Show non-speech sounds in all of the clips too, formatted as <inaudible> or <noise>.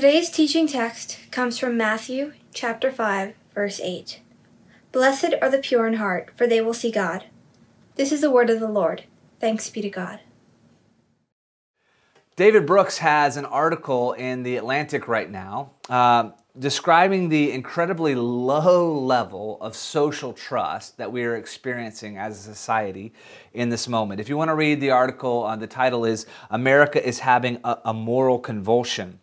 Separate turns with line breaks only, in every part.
Today's teaching text comes from Matthew chapter 5, verse 8. Blessed are the pure in heart, for they will see God. This is the word of the Lord. Thanks be to God.
David Brooks has an article in The Atlantic right now uh, describing the incredibly low level of social trust that we are experiencing as a society in this moment. If you want to read the article, uh, the title is America is Having a, a Moral Convulsion.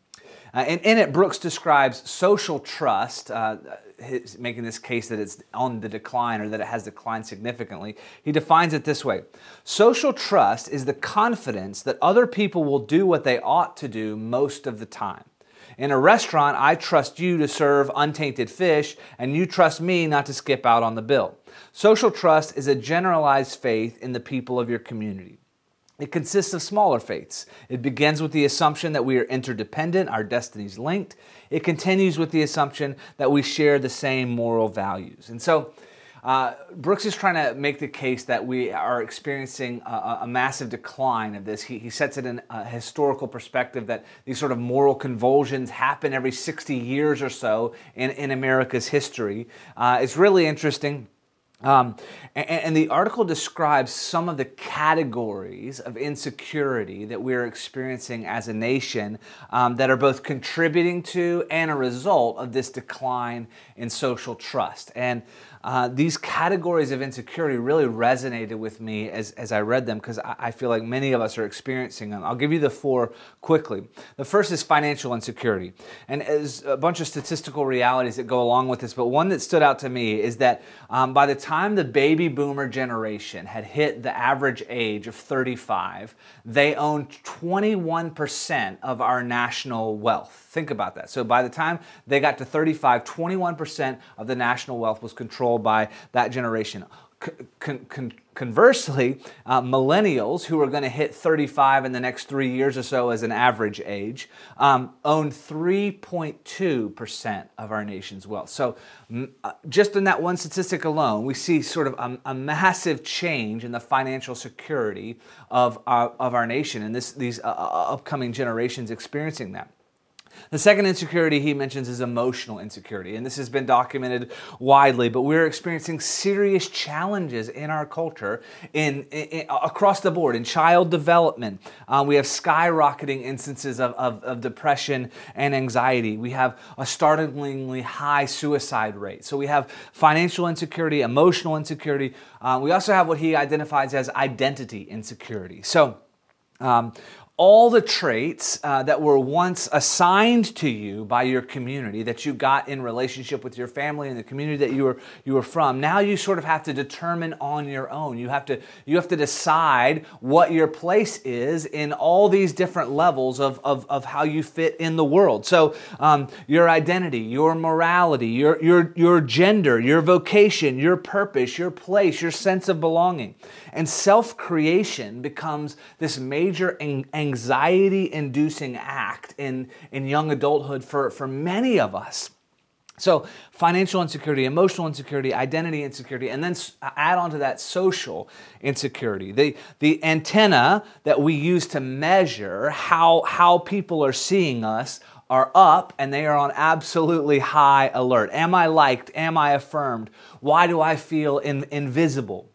Uh, and in it, Brooks describes social trust, uh, his, making this case that it's on the decline or that it has declined significantly. He defines it this way Social trust is the confidence that other people will do what they ought to do most of the time. In a restaurant, I trust you to serve untainted fish, and you trust me not to skip out on the bill. Social trust is a generalized faith in the people of your community. It consists of smaller faiths. It begins with the assumption that we are interdependent, our destinies linked. It continues with the assumption that we share the same moral values. And so, uh, Brooks is trying to make the case that we are experiencing a, a massive decline of this. He, he, sets it in a historical perspective that these sort of moral convulsions happen every 60 years or so in, in America's history. Uh, it's really interesting um, and, and, the article describes some of the categories of insecurity that we're experiencing as a nation um, that are both contributing to and a result of this decline in social trust. And uh, these categories of insecurity really resonated with me as, as I read them because I, I, feel like many of us are experiencing them. I'll give you the four quickly. The first is financial insecurity. And there's a bunch of statistical realities that go along with this, but one that stood out to me is that um, by the time the baby boomer generation had hit the average age of 35, they owned 21% of our national wealth. Think about that. So by the time they got to 35, 21% of the national wealth was controlled by that generation. Con- con- conversely, uh, millennials who are going to hit 35 in the next three years or so as an average age um, own 3.2% of our nation's wealth. So, uh, just in that one statistic alone, we see sort of a, a massive change in the financial security of our, of our nation and this, these uh, uh upcoming generations experiencing that. The second insecurity he mentions is emotional insecurity, and this has been documented widely, but we're experiencing serious challenges in our culture in, in across the board in child development. Um, we have skyrocketing instances of, of, of, depression and anxiety. We have a startlingly high suicide rate. So we have financial insecurity, emotional insecurity. Uh, we also have what he identifies as identity insecurity. So um, all the traits uh, that were once assigned to you by your community that you got in relationship with your family and the community that you were you were from. Now you sort of have to determine on your own. You have to you have to decide what your place is in all these different levels of, of, of how you fit in the world. So um, your identity your morality your, your your gender your vocation your purpose your place your sense of belonging. And self-creation becomes this major anxiety anxiety inducing act in, in young adulthood for, for many of us. So, financial insecurity, emotional insecurity, identity insecurity, and then add on to that social insecurity. The, the antenna that we use to measure how, how people are seeing us are up and they are on absolutely high alert. Am I liked? Am I affirmed? Why do I feel in, invisible?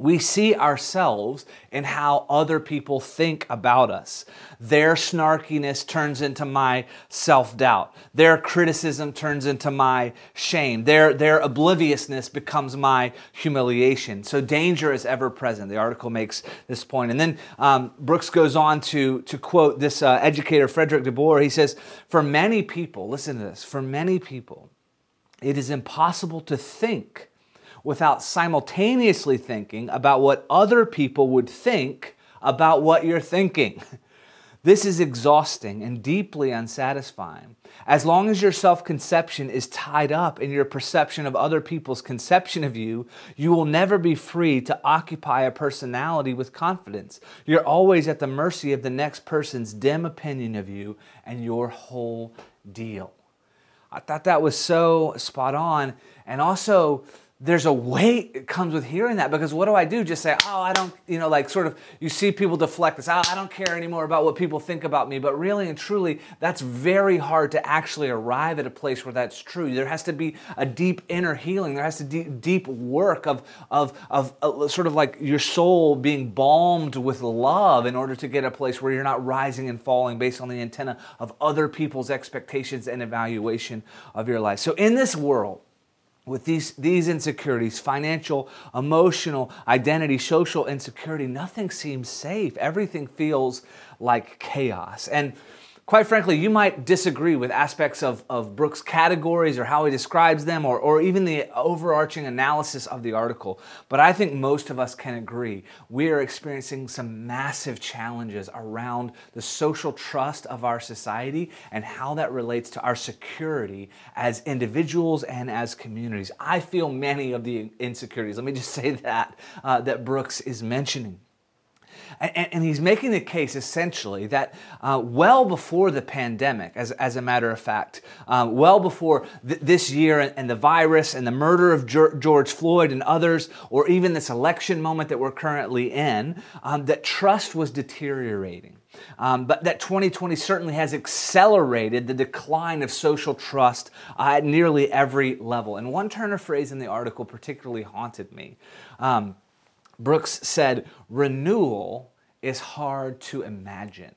We see ourselves in how other people think about us. Their snarkiness turns into my self doubt. Their criticism turns into my shame. Their, their obliviousness becomes my humiliation. So danger is ever present. The article makes this point. And then um, Brooks goes on to, to quote this uh, educator, Fredrik deBoer. He says, For many people, listen to this, for many people, it is impossible to think without simultaneously thinking about what other people would think about what you're thinking. <laughs> This is exhausting and deeply unsatisfying. As long as your self conception is tied up in your perception of other people's conception of you, you will never be free to occupy a personality with confidence. You're always at the mercy of the next person's dim opinion of you and your whole deal. I thought that was so spot on. And also, there's a weight that comes with hearing that because what do I do? Just say, oh, I don't, you know, like sort of, you see people deflect this, oh, I don't care anymore about what people think about me. But really and truly, that's very hard to actually arrive at a place where that's true. There has to be a deep inner healing. There has to be deep work of, of, of uh, sort of like your soul being balmed with love in order to get a place where you're not rising and falling based on the antenna of other people's expectations and evaluation of your life. So in this world, with these, these insecurities financial, emotional, identity, social insecurity nothing seems safe. Everything feels like chaos. And Quite frankly, you might disagree with aspects of, of Brooks' categories or how he describes them or, or even the overarching analysis of the article, but I think most of us can agree we are experiencing some massive challenges around the social trust of our society and how that relates to our security as individuals and as communities. I feel many of the insecurities, let me just <laughs> say that, uh, that Brooks is mentioning. And, and he's making the case essentially that uh, well before the pandemic, as, as a matter of fact, uh, well before th- this year and, and, the virus and the murder of George Floyd and others, or even this election moment that we're currently in, um, that trust was deteriorating. Um, but that 2020 certainly has accelerated the decline of social trust uh, at nearly every level. And one turn of phrase in the article particularly haunted me. Um, Brooks said, renewal is hard to imagine.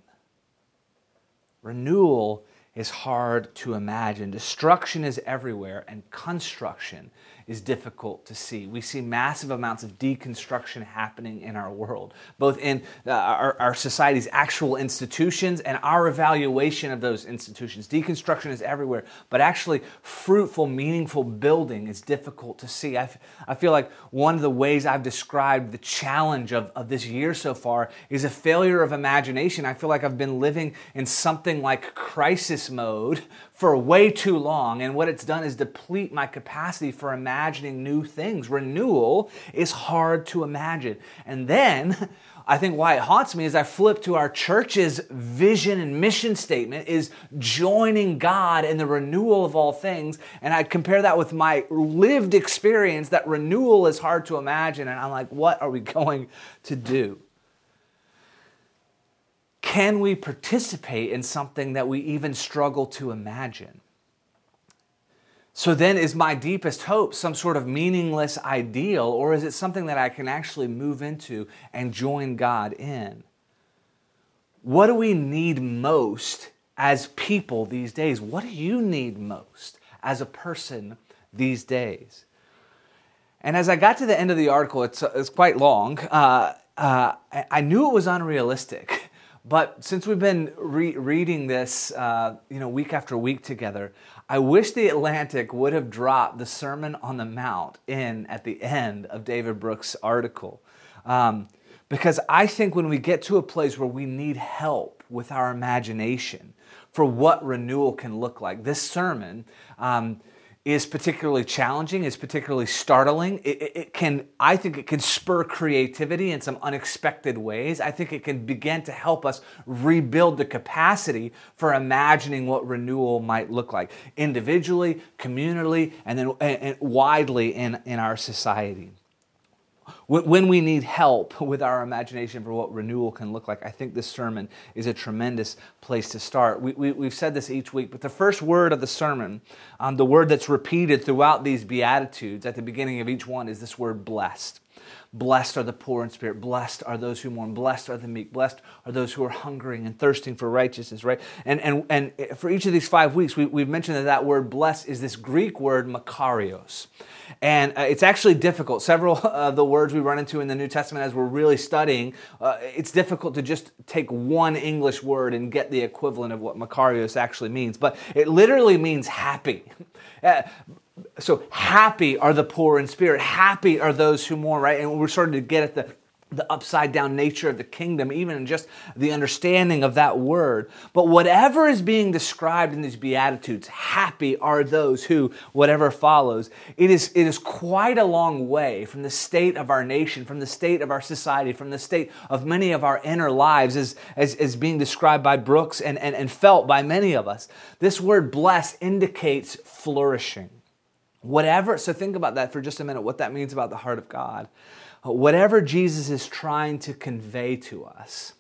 Renewal is hard to imagine. Destruction is everywhere, and construction is difficult to see. We see massive amounts of deconstruction happening in our world, both in uh, our, our, society's actual institutions and our evaluation of those institutions. Deconstruction is everywhere, but actually, fruitful, meaningful building is difficult to see. I, f- I feel like one of the ways I've described the challenge of, of this year so far is a failure of imagination. I feel like I've been living in something like crisis mode for way too long, and what it's done is deplete my capacity for imagining new things. Renewal is hard to imagine. And then, <laughs> I think why it haunts me is I flip to our church's vision and mission statement is joining God in the renewal of all things. And I compare that with my lived experience that renewal is hard to imagine. And I'm like, what are we <laughs> going to do? Can we participate in something that we even struggle to imagine? So then, is my deepest hope some sort of meaningless ideal, or is it something that I can actually move into and join God in? What do we need most as people these days? What do you need most as a person these days? And as I got to the end of the article, it's, it's quite long, uh, uh, I knew it was unrealistic. <laughs> But since we've been re- reading this, uh, you know, week after week together, I wish the Atlantic would have dropped the Sermon on the Mount in at the end of David Brooks' article. Um, because I think when we get to a place where we need help with our imagination for what renewal can look like, this sermon um, is particularly challenging, is particularly startling. It, it, it, can, I think it can spur creativity in some unexpected ways. I think it can begin to help us rebuild the capacity for imagining what renewal might look like individually, communally, and then and, and widely in, in our society. When we need help <laughs> with our imagination for what renewal can look like, I think this sermon is a tremendous place to start. We, have we, said this each week, but the first word of the sermon, um, the word that's repeated throughout these Beatitudes at the beginning of each one, is this word blessed. Blessed are the poor in spirit. Blessed are those who mourn. Blessed are the meek. Blessed are those who are hungering and thirsting for righteousness, right? And, and, and for each of these five weeks, we, we've mentioned that that word blessed is this Greek word makarios. And uh, it's actually difficult. Several <laughs> of the words we run into in the New Testament as we're really studying, uh, it's difficult to just take one English word and get the equivalent of what Makarios actually means. But it literally means happy. <laughs> So happy are the poor in spirit. Happy are those who mourn, right? And we're starting to get at the the upside down nature of the kingdom, even in just the understanding of that word. But whatever is being described in these Beatitudes, happy are those who, whatever follows, it is, it is quite a long way from the state of our nation, from the state of our society, from the state of many of our inner lives as, as, as being described by Brooks and, and, and felt by many of us. This word bless indicates flourishing Whatever, so think about that for just a minute, what that means about the heart of God. Whatever Jesus is trying to convey to us,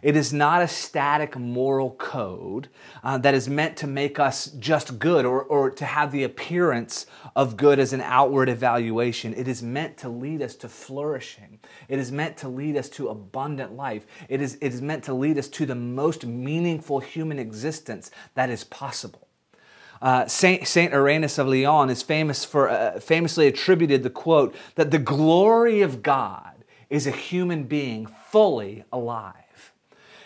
it is not a static moral code uh, that is meant to make us just good or, or to have the appearance of good as an outward evaluation. It is meant to lead us to flourishing. It is meant to lead us to abundant life. It is, it is meant to lead us to the most meaningful human existence that is possible. Uh, Saint, Saint Irenaeus of Lyon is famous for, uh, famously attributed the quote that the glory of God is a human being fully alive.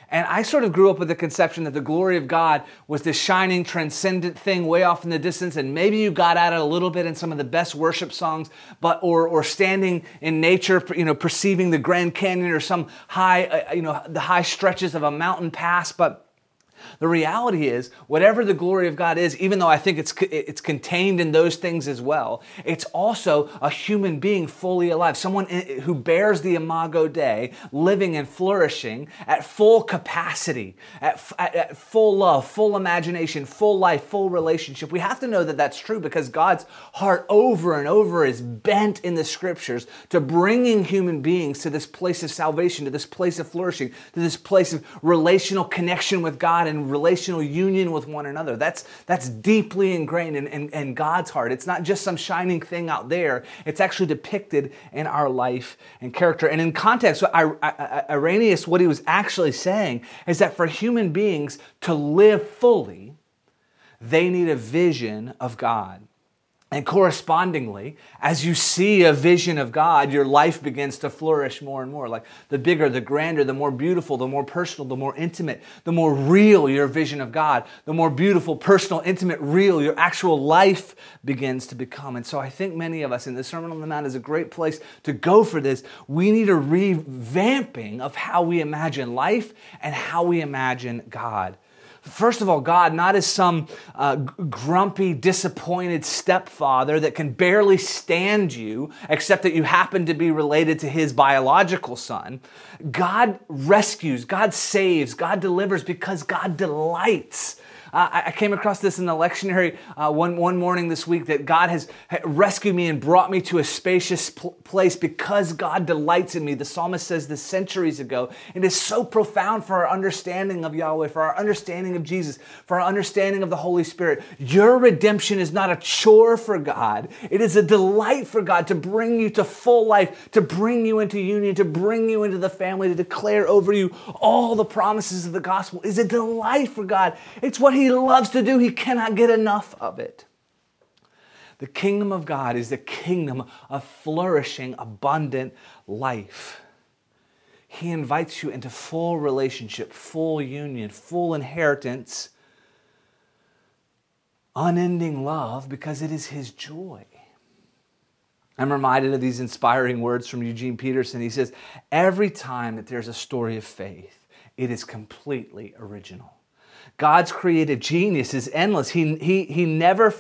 And I sort of grew up with the conception that the glory of God was this shining, transcendent thing way off in the distance, and maybe you got at it a little bit in some of the best worship songs, but or or standing in nature, you know, perceiving the Grand Canyon or some high, uh, you know, the high stretches of a mountain pass, but the reality is, whatever the glory of God is, even though I think it's, it's contained in those things as well, it's also a human being fully alive, someone eh, eh, who bears the imago Dei, living and flourishing at full capacity, at, at, at full love, full imagination, full life, full relationship. We have to know that that's true because God's heart over and over is bent in the scriptures to bringing human beings to this place of salvation, to this place of flourishing, to this place of relational connection with God and relational union with one another. That's, that's deeply ingrained in, in, in God's heart. It's not just some shining thing out there, it's actually depicted in our life and character. And in context, Irenaeus, what he was actually saying is that for human beings to live fully, they need a vision of God. And correspondingly, as you see a vision of God, your life begins to flourish more and more. Like the bigger, the grander, the more beautiful, the more personal, the more intimate, the more real your vision of God, the more beautiful, personal, intimate, real your actual life begins to become. And so I think many of us in the Sermon on the Mount is a great place to go for this. We need a revamping of how we imagine life and how we imagine God. First of all, God, not as some uh, grumpy, disappointed stepfather that can barely stand you, except that you happen to be related to his biological son. God rescues, God saves, God delivers because God delights uh, I came across this in the lectionary uh, one, one morning this week that God has rescued me and brought me to a spacious pl- place because God delights in me. The psalmist says this centuries ago. And It is so profound for our understanding of Yahweh, for our understanding of Jesus, for our understanding of the Holy Spirit. Your redemption is not a chore for God, it is a delight for God to bring you to full life, to bring you into union, to bring you into the family, to declare over you all the promises of the gospel. Is a delight for God. It's what He loves to do, he cannot get enough of it. The kingdom of God is the kingdom of flourishing, abundant life. He invites you into full relationship, full union, full inheritance, unending love because it is His joy. I'm reminded of these inspiring words from Eugene Peterson. He says, Every time that there's a story of faith, it is completely original. God's creative genius is endless. He, he, he never,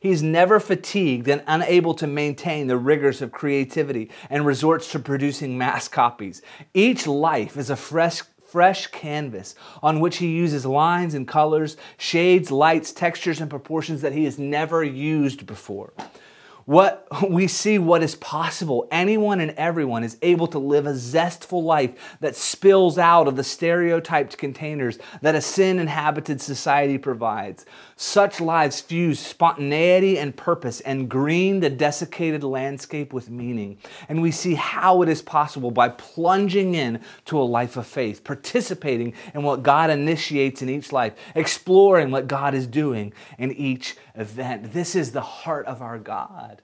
he's never fatigued and unable to maintain the rigors of creativity and resorts to producing mass copies. Each life is a fresh, fresh canvas on which he uses lines and colors, shades, lights, textures, and proportions that he has never used before what <laughs> we see what is possible. Anyone and everyone is able to live a zestful life that spills out of the stereotyped containers that a sin inhabited society provides. Such lives fuse spontaneity and purpose and green the desiccated landscape with meaning. And we see how it is possible by plunging in to a life of faith, participating in what God initiates in each life, exploring what God is doing in each event. This is the heart of our God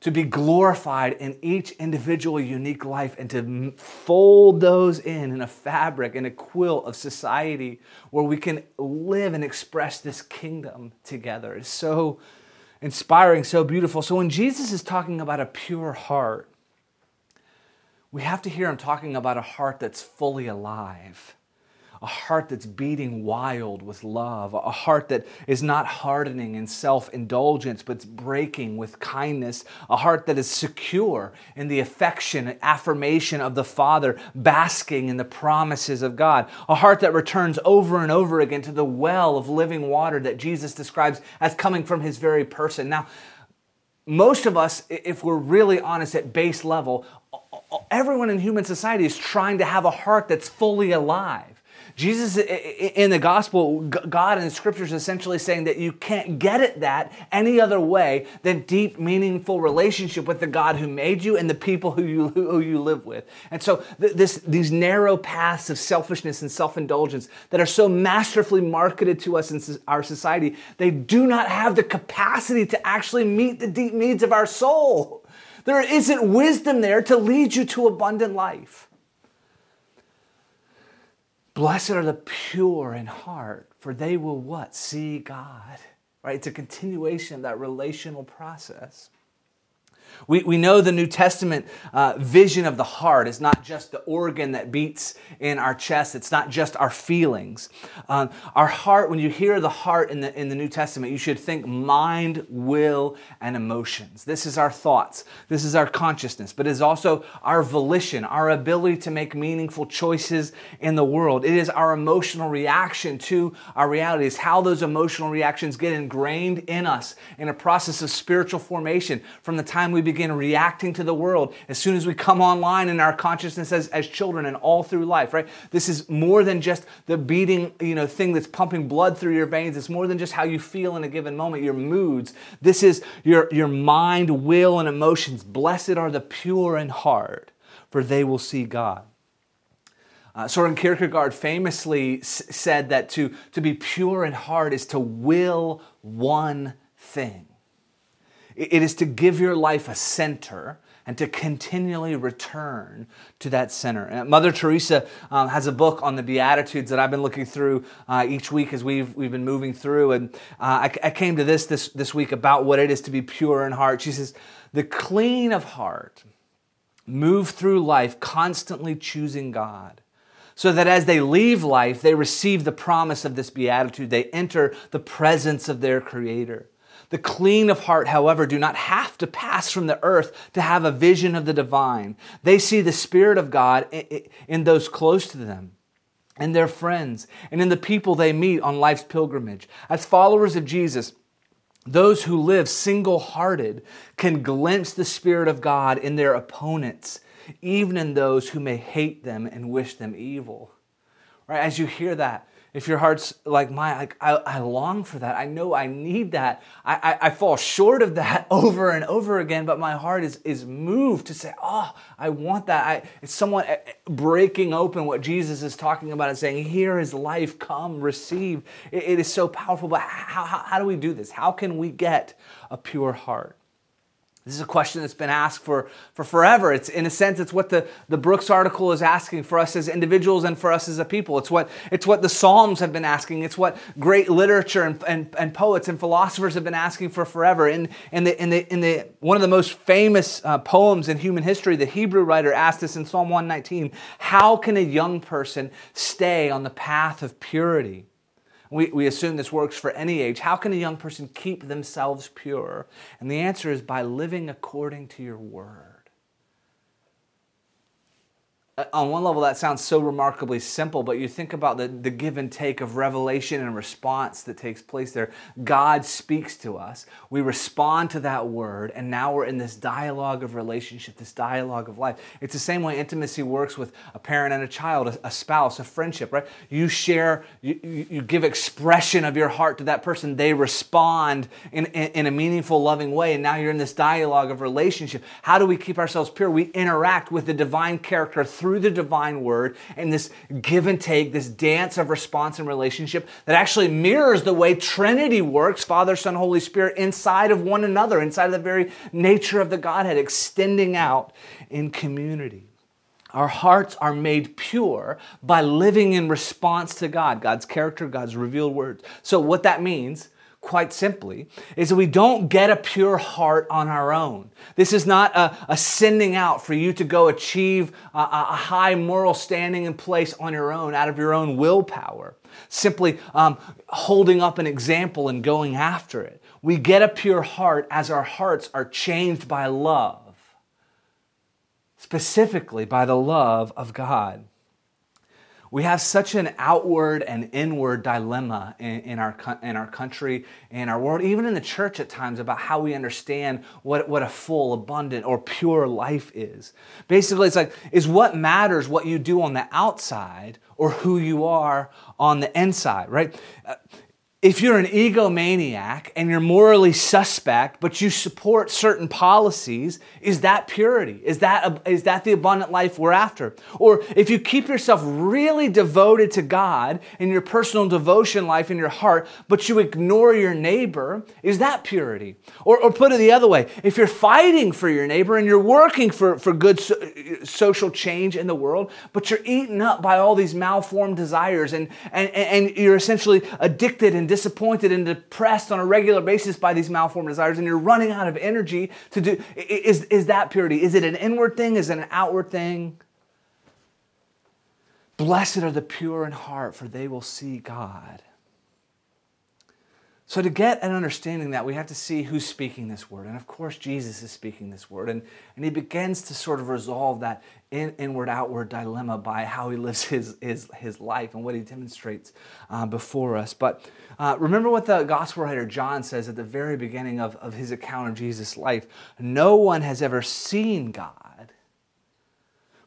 to be glorified in each individual unique life and to fold those in in a fabric and a quilt of society where we can live and express this kingdom together. It's so inspiring, so beautiful. So when Jesus is talking about a pure heart, we have to hear him talking about a heart that's fully alive a heart that's beating wild with love, a heart that is not hardening in self indulgence, but breaking with kindness, a heart that is secure in the affection and affirmation of the Father, basking in the promises of God, a heart that returns over and over again to the well of living water that Jesus describes as coming from his very person. Now, most of us, if we're really honest at base level, everyone in human society is trying to have a heart that's fully alive. Jesus in the gospel, God in the scriptures essentially saying that you can't get at that any other way than deep, meaningful relationship with the God who made you and the people who you, who you live with. And so this, these narrow paths of selfishness and self-indulgence that are so masterfully marketed to us in our society, they do not have the capacity to actually meet the deep needs of our soul. There isn't wisdom there to lead you to abundant life. Blessed are the pure in heart, for they will what? See God. Right? It's a continuation of that relational process. We, we know the New Testament uh, vision of the heart is not just the organ that beats in our chest, it's not just our feelings. Um, our heart, when you hear the heart in the, in the New Testament, you should think mind, will, and emotions. This is our thoughts, this is our consciousness, but it is also our volition, our ability to make meaningful choices in the world. It is our emotional reaction to our reality, it's how those emotional reactions get ingrained in us in a process of spiritual formation from the time we begin reacting to the world as soon as we come online in our consciousness as, as children and all through life, right? This is more than just the beating, you know, thing that's pumping blood through your veins. It's more than just how you feel in a given moment, your moods. This is your, your mind, will, and emotions. Blessed are the pure in heart, for they will see God. Uh, Soren Kierkegaard famously s- said that to, to be pure in heart is to will one thing. It is to give your life a center and to continually return to that center. Mother Teresa um, has a book on the Beatitudes that I've been looking through uh, each week as we've, we've been moving through. And uh, I, I, came to this, this this week about what it is to be pure in heart. She says, The clean of heart move through life constantly choosing God so that as they leave life, they receive the promise of this beatitude. They enter the presence of their Creator. The clean of heart, however, do not have to pass from the earth to have a vision of the divine. They see the Spirit of God in those close to them and their friends and in the people they meet on life's pilgrimage. As followers of Jesus, those who live single hearted can glimpse the Spirit of God in their opponents, even in those who may hate them and wish them evil. Right? As you hear that, if your heart's like mine, like I, I long for that. I know I need that. I, I, I, fall short of that <laughs> over and over again, but my heart is, is moved to say, oh, I want that. I, it's somewhat eh, eh, breaking open what Jesus is talking about and saying, here is life, come, receive. it, it is so powerful, but how, how, how do we do this? How can we get a pure heart? This is a question that's been asked for, for forever. It's in a sense, it's what the, the Brooks article is asking for us as individuals and for us as a people. It's what, it's what the Psalms have been asking. It's what great literature and, and, and poets and philosophers have been asking for forever. In, in, the, in, the, in the, one of the most famous uh, poems in human history, the Hebrew writer asked this in Psalm 119 How can a young person stay on the path of purity? We, we assume this works for any age. How can a young person keep themselves pure? And the answer is by living according to your word. Uh, on one level, that sounds so remarkably simple, but you think about the, the give and take of revelation and response that takes place there. God speaks to us, we respond to that word, and now we're in this dialogue of relationship, this dialogue of life. It's the same way intimacy works with a parent and a child, a, a spouse, a friendship, right? You share, you, you give expression of your heart to that person, they respond in, in, in a meaningful, loving way, and now you're in this dialogue of relationship. How do we keep ourselves pure? We interact with the divine character through through the divine word and this give and take, this dance of response and relationship that actually mirrors the way Trinity works Father, Son, Holy Spirit inside of one another, inside of the very nature of the Godhead, extending out in community. Our hearts are made pure by living in response to God, God's character, God's revealed words. So, what that means quite simply, is that we don't get a pure heart on our own. This is not a, a sending out for you to go achieve a, a, high moral standing and place on your own out of your own willpower, simply um, holding up an example and going after it. We get a pure heart as our hearts are changed by love, specifically by the love of God. We have such an outward and inward dilemma in, in, our, in our country, in our world, even in the church at times about how we understand what, what a full, abundant, or pure life is. Basically, it's like, is what matters what you do on the outside or who you are on the inside, right? Uh, If you're an egomaniac and you're morally suspect, but you support certain policies, is that purity? Is that, is that the abundant life we're after? Or if you keep yourself really devoted to God in your personal devotion life in your heart, but you ignore your neighbor, is that purity? Or, or put it the other way, if you're fighting for your neighbor and you're working for, for good so, social change in the world, but you're eaten up by all these malformed desires and, and, and you're essentially addicted and disappointed and depressed on a regular basis by these malformed desires and you're running out of energy to do is, is that purity? Is it an inward thing? Is it an outward thing? Blessed are the pure in heart for they will see god so, to get an understanding that, we have to see who's speaking this word. And of course, Jesus is speaking this word. And, and he begins to sort of resolve that in, inward outward dilemma by how he lives his, his, his life and what he demonstrates uh, before us. But uh, remember what the gospel writer John says at the very beginning of, of his account of Jesus' life no one has ever seen God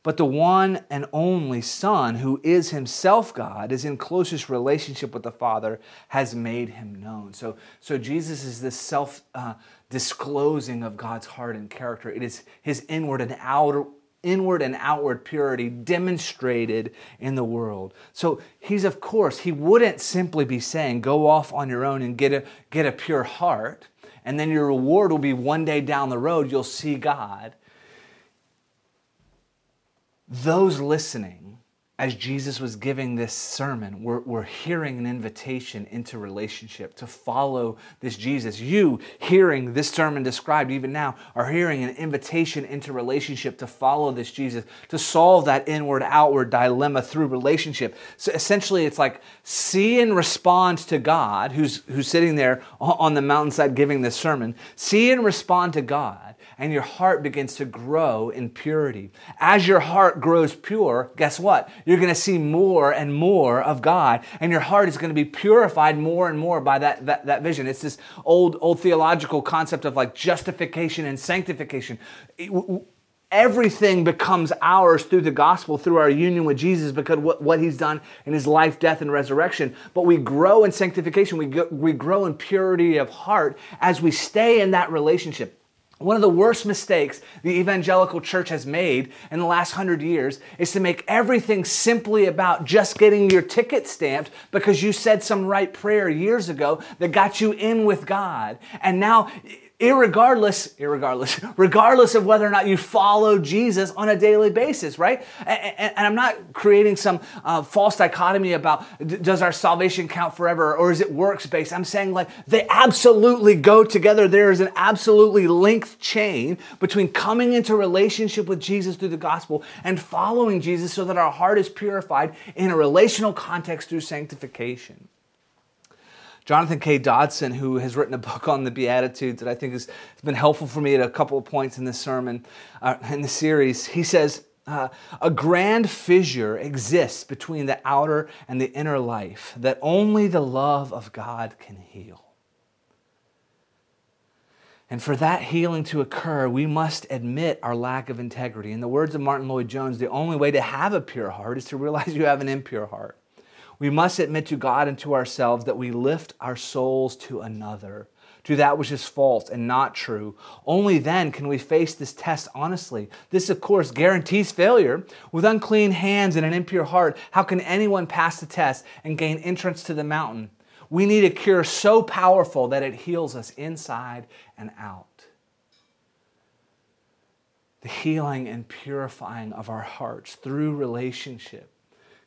but the one and only Son, who is himself God, is in closest relationship with the Father, has made him known. So, so Jesus is this self uh, disclosing of God's heart and character. It is his inward and outer. Inward and outward purity demonstrated in the world. So he's, of course, he wouldn't simply be saying, go off on your own and get a, get a pure heart, and then your reward will be one day down the road, you'll see God those listening as Jesus was giving this sermon, were, were hearing an invitation into relationship to follow this Jesus. You, hearing this sermon described even now, are hearing an invitation into relationship to follow this Jesus, to solve that inward outward dilemma through relationship. So essentially, it's like see and respond to God, who's, who's sitting there on the mountainside giving this sermon, see and respond to God and your heart begins to grow in purity. As your heart grows pure, guess what? You're going to see more and more of God, and your heart is going to be purified more and more by that, that, that vision. It's this old, old theological concept of like justification and sanctification. everything becomes ours through the gospel, through our union with Jesus, because what, what he's done in his life, death, and resurrection. But we grow in sanctification, we, we grow in purity of heart as we stay in that relationship. One of the worst mistakes the evangelical church has made in the last hundred years is to make everything simply about just getting your ticket stamped because you said some right prayer years ago that got you in with God. And now irregardless, irregardless, <laughs> regardless of whether or not you follow Jesus on a daily basis, right? And, and, and I'm not creating some uh, false dichotomy about does our salvation count forever or is it works based? I'm saying like they absolutely go together. There is an absolutely linked chain between coming into relationship with Jesus through the gospel and following Jesus so that our heart is purified in a relational context through sanctification. Jonathan K. Dodson, who has written a book on the Beatitudes that I think has been helpful for me at a couple of points in this sermon, uh, in the series, he says, uh, a grand fissure exists between the outer and the inner life that only the love of God can heal. And for that healing to occur, we must admit our lack of integrity. In the words of Martyn Lloyd-Jones, the only way to have a pure heart is to realize you have an impure heart. We must admit to God and to ourselves that we lift our souls to another, to that which is false and not true. Only then can we face this test honestly. This, of course, guarantees failure. With unclean hands and an impure heart, how can anyone pass the test and gain entrance to the mountain? We need a cure so powerful that it heals us inside and out. The healing and purifying of our hearts through relationship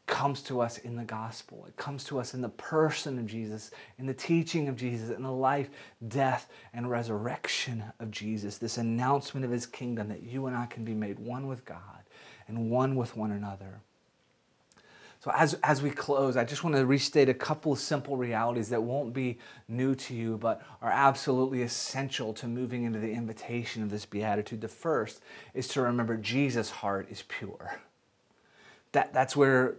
comes to us in the gospel. It comes to us in the person of Jesus, in the teaching of Jesus, in the life, death, and resurrection of Jesus. This announcement of his kingdom that you and I can be made one with God and one with one another. So, as, as we close, I just want to restate a couple of simple realities that won't be new to you, but are absolutely essential to moving into the invitation of this beatitude. The first is to remember Jesus' heart is pure. That, that's, where,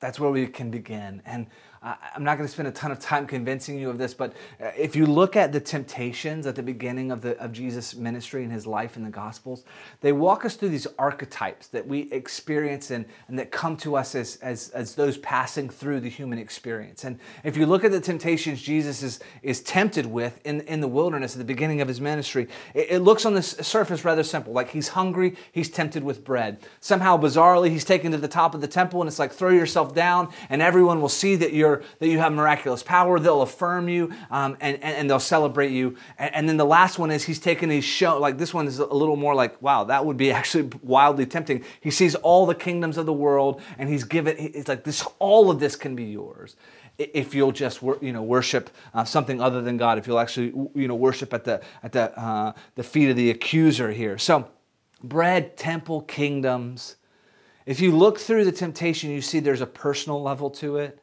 that's where we can begin. And I'm not going to spend a ton of time convincing you of this, but uh, if you look at the temptations at the beginning of, the, of Jesus' ministry and his life in the Gospels, they walk us through these archetypes that we experience and, and that come to us as, as, as those passing through the human experience. And if you look at the temptations Jesus is, is tempted with in, in the wilderness at the beginning of his ministry, it, it looks on the surface rather simple. Like he's hungry, he's tempted with bread. Somehow, bizarrely, he's taken to the top of the temple, and it's like throw yourself down, and everyone will see that you're that you have miraculous power. They'll affirm you um, and, and, and, they'll celebrate you. And, and, then the last one is he's taken his show, like this one is a little more like, wow, that would be <laughs> actually wildly tempting. He sees all the kingdoms of the world and he's given, it's like this, all of this can be yours if you'll just you know worship uh, something other than God, if you'll actually you know worship at the at the uh, the feet of the accuser here. So, bread, temple, kingdoms. If you look through the temptation, you see there's a personal level to it.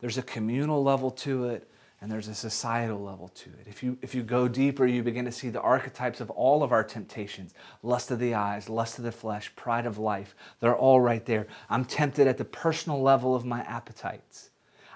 There's a communal level to it, and there's a societal level to it. If you, if you go deeper, you begin to see the archetypes of all of our temptations lust of the eyes, lust of the flesh, pride of life. They're all right there. I'm tempted at the personal level of my appetites.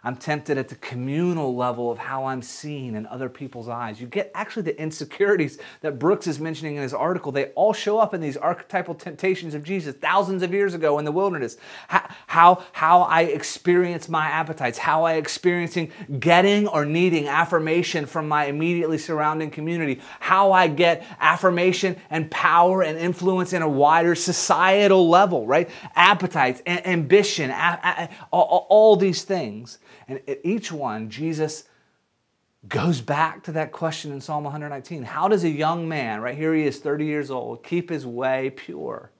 I'm tempted at the communal level of how I'm seen in other people's eyes. You get actually the insecurities that Brooks is mentioning in his article. They all show up in these archetypal temptations of Jesus thousands of years ago in the wilderness. How, how, how I experience my appetites, how I experiencing getting or needing affirmation from my immediately surrounding community, how I get affirmation and power and influence in a wider societal level, right? Appetites, a- ambition, a- a- all, all these things. And at each one, Jesus goes back to that question in Psalm 119. How does a young man, right here he is 30 years old, keep his way pure?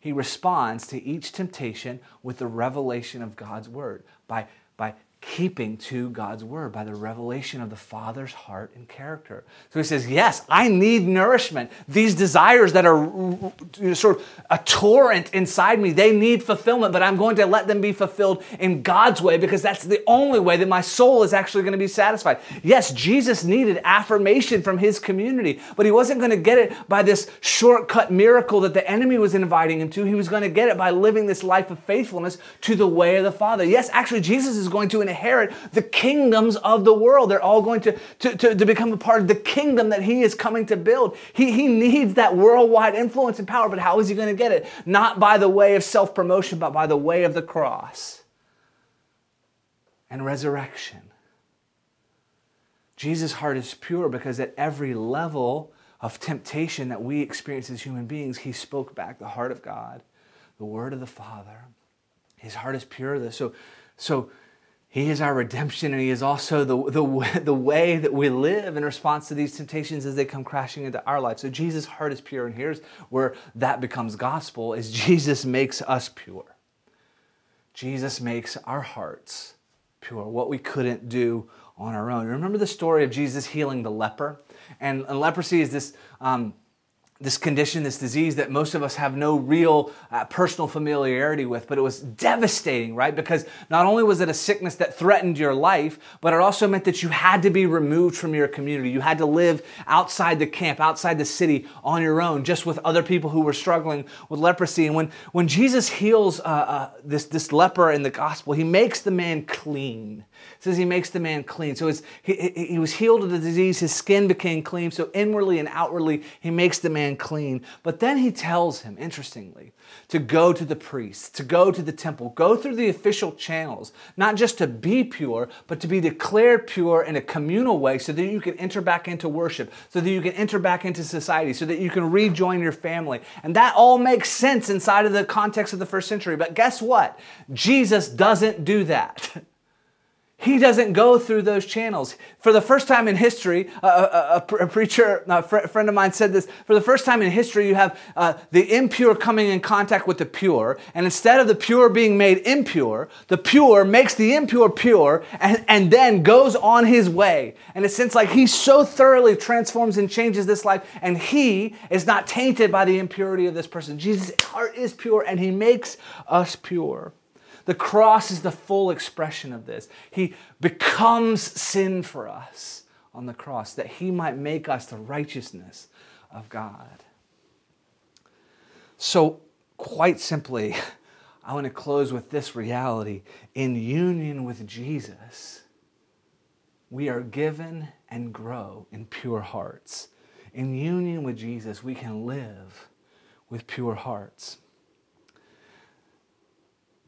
He responds to each temptation with the revelation of God's word by, by keeping to God's word by the revelation of the Father's heart and character. So he says, Yes, I need nourishment. These desires that are sort of a torrent inside me, they need fulfillment, but I'm going to let them be fulfilled in God's way because that's the only way that my soul is actually going to be satisfied. Yes, Jesus needed affirmation from his community, but he wasn't going to get it by this shortcut miracle that the enemy was inviting him to. He was going to get it by living this life of faithfulness to the way of the Father. Yes, actually, Jesus is going to inherit the kingdoms of the world. They're all going to, to, to, to, become a part of the kingdom that he is coming to build. He, he needs that worldwide influence and power, but how is he going to get it? Not by the way of self promotion, but by the way of the cross and resurrection. Jesus' heart is pure because at every level of temptation that we experience as human beings, he spoke back the heart of God, the word of the Father. His heart is pure. So, so he is our redemption, and He is also the, the, <laughs> the way that we live in response to these temptations as they come crashing into our life. So Jesus' heart is pure, and here's where that becomes gospel: is Jesus makes us pure. Jesus makes our hearts pure, what we couldn't do on our own. Remember the story of Jesus healing the leper? And, and leprosy is this. Um, this condition, this disease that most of us have no real uh, personal familiarity with, but it was devastating, right? Because not only was it a sickness that threatened your life, but it also meant that you had to be removed from your community. You had to live outside the camp, outside the city on your own, just with other people who were struggling with leprosy. And when, when Jesus heals uh, uh, this, this leper in the gospel, he makes the man clean. It says he makes the man clean. So he, he was healed of the disease, his skin became clean. So inwardly and outwardly, he makes the man man clean. But then he tells him, interestingly, to go to the priest, to go to the temple, go through the official channels, not just to be pure, but to be declared pure in a communal way so that you can enter back into worship, so that you can enter back into society, so that you can rejoin your family. And that all makes sense inside of the context of the first century. But guess what? Jesus doesn't do that. <laughs> He doesn't go through those channels. For the first time in history, uh, uh, uh, a, a, a, a preacher, a friend of mine said this for the first time in history, you have uh, the impure coming in contact with the pure. And instead of the pure being made impure, the pure makes the impure pure and, and then goes on his way. And it's since like he so thoroughly transforms and changes this life, and he is not tainted by the impurity of this person. Jesus' heart is pure and he makes us pure. The cross is the full expression of this. He becomes sin for us on the cross that he might make us the righteousness of God. So, quite simply, <laughs> I want to close with this reality. In union with Jesus, we are given and grow in pure hearts. In union with Jesus, we can live with pure hearts.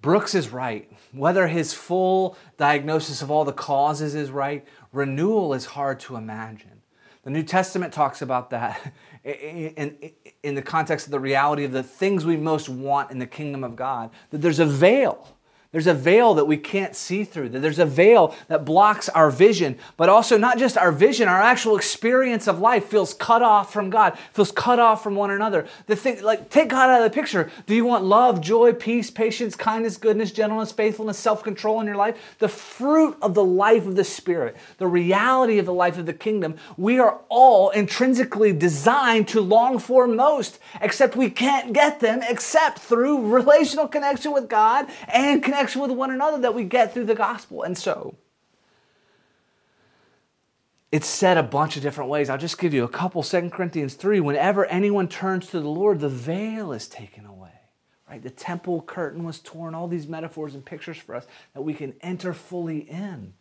Brooks is right. Whether his full diagnosis of all the causes is right, renewal is hard to imagine. The New Testament talks about that <laughs> in, in, in, the context of the reality of the things we most want in the kingdom of God, that there's a veil there's a veil that we can't see through. There's a veil that blocks our vision, but also not just our vision, our actual experience of life feels cut off from God, feels cut off from one another. The thing, like, take God out of the picture. Do you want love, joy, peace, patience, kindness, goodness, gentleness, faithfulness, self control in your life? The fruit of the life of the Spirit, the reality of the life of the kingdom, we are all intrinsically designed to long for most, except we can't get them except through relational connection with God and connection connection with one another that we get through the gospel. And so, it's said a bunch of different ways. I'll just give you a couple. 2 Corinthians 3 whenever anyone turns to the Lord, the veil is taken away. Right? The temple curtain was torn, all these metaphors and pictures for us that we can enter fully in.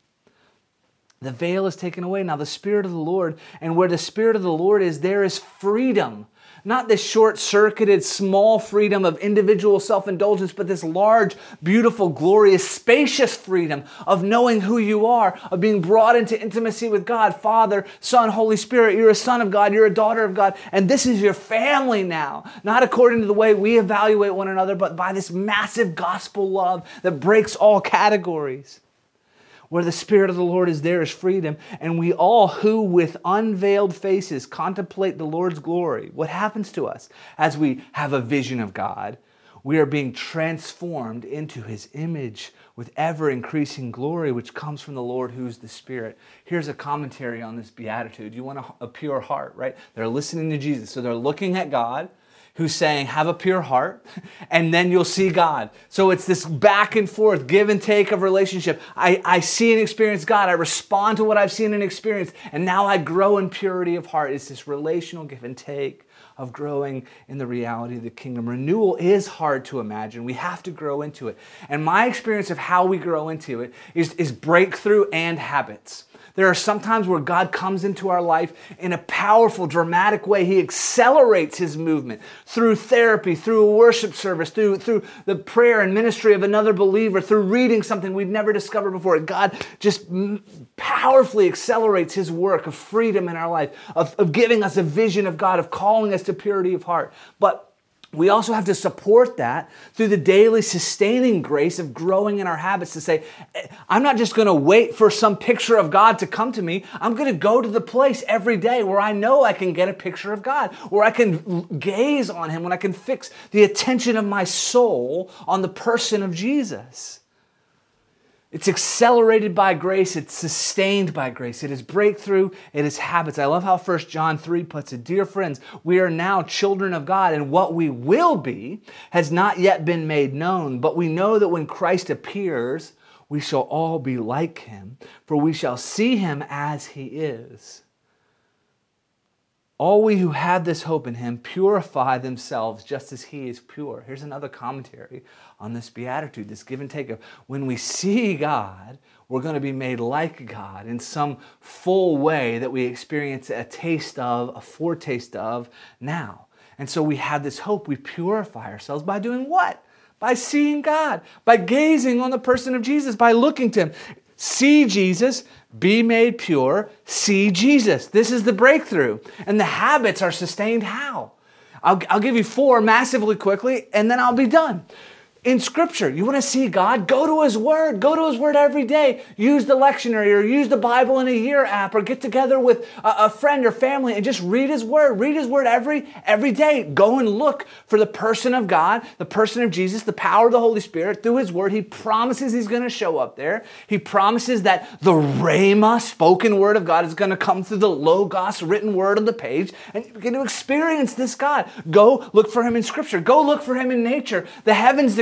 The veil is taken away. Now, the Spirit of the Lord, and where the Spirit of the Lord is, there is freedom. Not this short circuited, small freedom of individual self indulgence, but this large, beautiful, glorious, spacious freedom of knowing who you are, of being brought into intimacy with God, Father, Son, Holy Spirit. You're a son of God, you're a daughter of God, and this is your family now. Not according to the way we evaluate one another, but by this massive gospel love that breaks all categories. Where the Spirit of the Lord is, there is freedom. And we all who with unveiled faces contemplate the Lord's glory, what happens to us as we have a vision of God? We are being transformed into his image with ever increasing glory, which comes from the Lord who's the Spirit. Here's a commentary on this beatitude. You want a, a pure heart, right? They're listening to Jesus. So they're looking at God who's saying, Have a pure heart, <laughs> and then you'll see God. So it's this back and forth, give and take of relationship. I, I see and experience God. I respond to what I've seen and experienced, and now I grow in purity of heart. It's this relational give and take of growing in the reality of the kingdom. Renewal is hard to imagine. We have to grow into it. And my experience of how we grow into it is, is breakthrough and habits. There are some times where God comes into our life in a powerful, dramatic way. He accelerates his movement through therapy, through a worship service, through, through the prayer and ministry of another believer, through reading something we've never discovered before. God just powerfully accelerates his work of freedom in our life, of, of giving us a vision of God, of calling us to purity of heart. But we also have to support that through the daily sustaining grace of growing in our habits to say, I'm not just going to wait for some picture of God to come to me. I'm going to go to the place every day where I know I can get a picture of God, where I can gaze on Him, when I can fix the attention of my soul on the person of Jesus. It's accelerated by grace, it's sustained by grace. It is breakthrough, it is habits. I love how 1 John 3 puts it. Dear friends, we are now children of God, and what we will be has not yet been made known, but we know that when Christ appears, we shall all be like him, for we shall see him as he is. All we who have this hope in him purify themselves just as he is pure. Here's another commentary on this beatitude, this give and take of when we see God, we're going to be made like God in some full way that we experience a taste of, a foretaste of now. And so we have this hope. We purify ourselves by doing what? By seeing God, by gazing on the person of Jesus, by looking to him. See Jesus, be made pure, see Jesus. This is the breakthrough. And the habits are sustained how? I'll, I'll give you four massively quickly, and then I'll be done. In Scripture. You want to see God? Go to His Word. Go to His Word every day. Use the lectionary or use the Bible in a year app or get together with a, a, friend or family and just read His Word. Read His Word every, every day. Go and look for the person of God, the person of Jesus, the power of the Holy Spirit through His Word. He promises He's going to show up there. He promises that the Rhema, spoken Word of God, is going to come through the Logos, written Word on the page, and you're going to experience this God. Go look for Him in Scripture. Go look for Him in nature. The heavens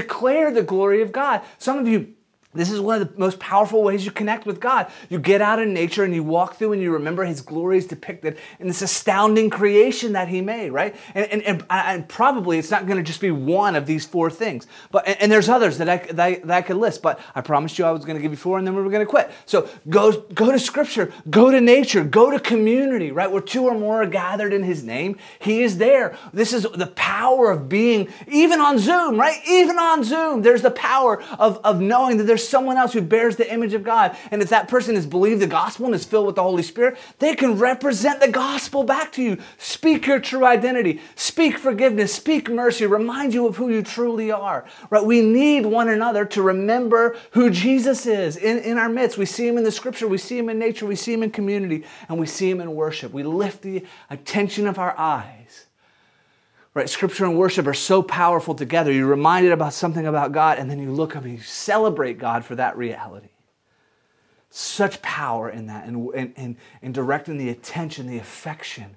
the glory of God. Some of you this is one of the most powerful ways you connect with God. You get out in nature and you walk through and you remember His glory is depicted in this astounding creation that He made, right? And, and, and, and probably it's not going to just be one of these four things. But and, and there's others that I, that that I could list, but I promised you I was going to give you four and then we were going to quit. So go, go to Scripture, go to nature, go to community, right? Where two or more are gathered in His name, He is there. This is the power of being, even on Zoom, right? Even on Zoom, there's the power of, of knowing that there's someone else who bears the image of God. And if that person has believed the gospel and is filled with the Holy Spirit, they can represent the gospel back to you. Speak your true identity, speak forgiveness, speak mercy, remind you of who you truly are. Right? We need one another to remember who Jesus is in, in our midst. We see him in the scripture, we see him in nature, we see him in community, and we see him in worship. We lift the attention of our eyes Right? Scripture and worship are so powerful together. You're reminded about something about God, and then you look up and you celebrate God for that reality. Such power in that, and in, in, in directing the attention, the affection,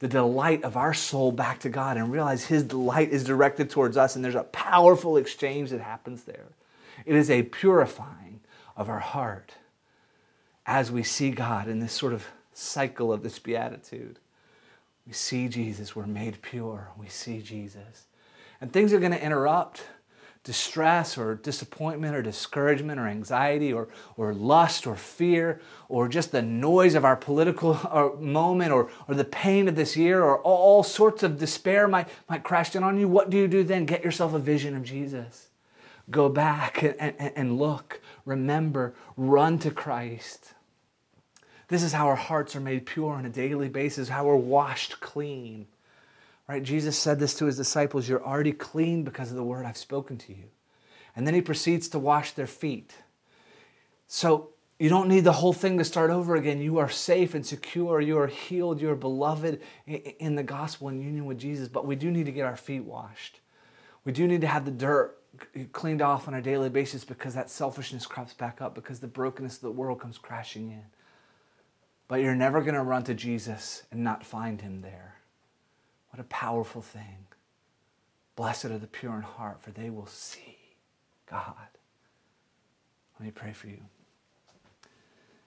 the delight of our soul back to God, and realize His delight is directed towards us, and there's a powerful exchange that happens there. It is a purifying of our heart as we see God in this sort of cycle of this beatitude. We see Jesus. We're made pure. We see Jesus. And things are going to interrupt distress or disappointment or discouragement or anxiety or, or lust or fear or just the noise of our political <laughs> uh, moment or, or the pain of this year or all sorts of despair might, might crash down on you. What do you do then? Get yourself a vision of Jesus. Go back and, and, and look, remember, run to Christ. This is how our hearts are made pure on a daily basis, how we're washed clean. Right? Jesus said this to his disciples You're already clean because of the word I've spoken to you. And then he proceeds to wash their feet. So you don't need the whole thing to start over again. You are safe and secure. You are healed. You are beloved in the gospel and union with Jesus. But we do need to get our feet washed. We do need to have the dirt cleaned off on a daily basis because that selfishness crops back up, because the brokenness of the world comes crashing in. But you're never going to run to Jesus and not find him there. What a powerful thing. Blessed are the pure in heart, for they will see God. Let me pray for you.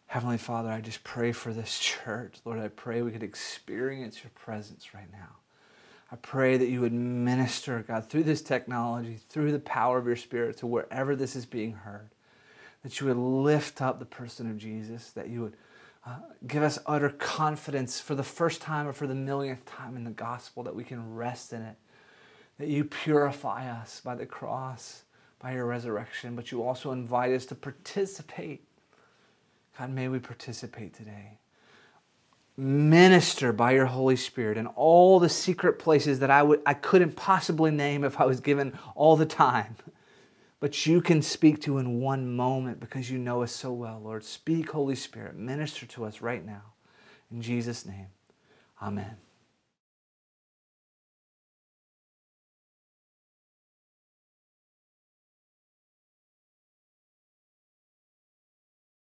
Heavenly Father, I just pray for this church. Lord, I pray we could experience your presence right now. I pray that you would minister, God, through this technology, through the power of your Spirit to wherever this is being heard. That you would lift up the person of Jesus, that you would uh, give us utter confidence for the first time or for the millionth time in the gospel that we can rest in it. That you purify us by the cross, by your resurrection, but you also invite us to participate. God, may we participate today. Minister by your Holy Spirit in all the secret places that I, would, I couldn't possibly name if I was given all the time <laughs> but you can speak to in one moment because you know us so well, Lord. Speak, Holy Spirit. Minister to us right now. In Jesus' name, amen.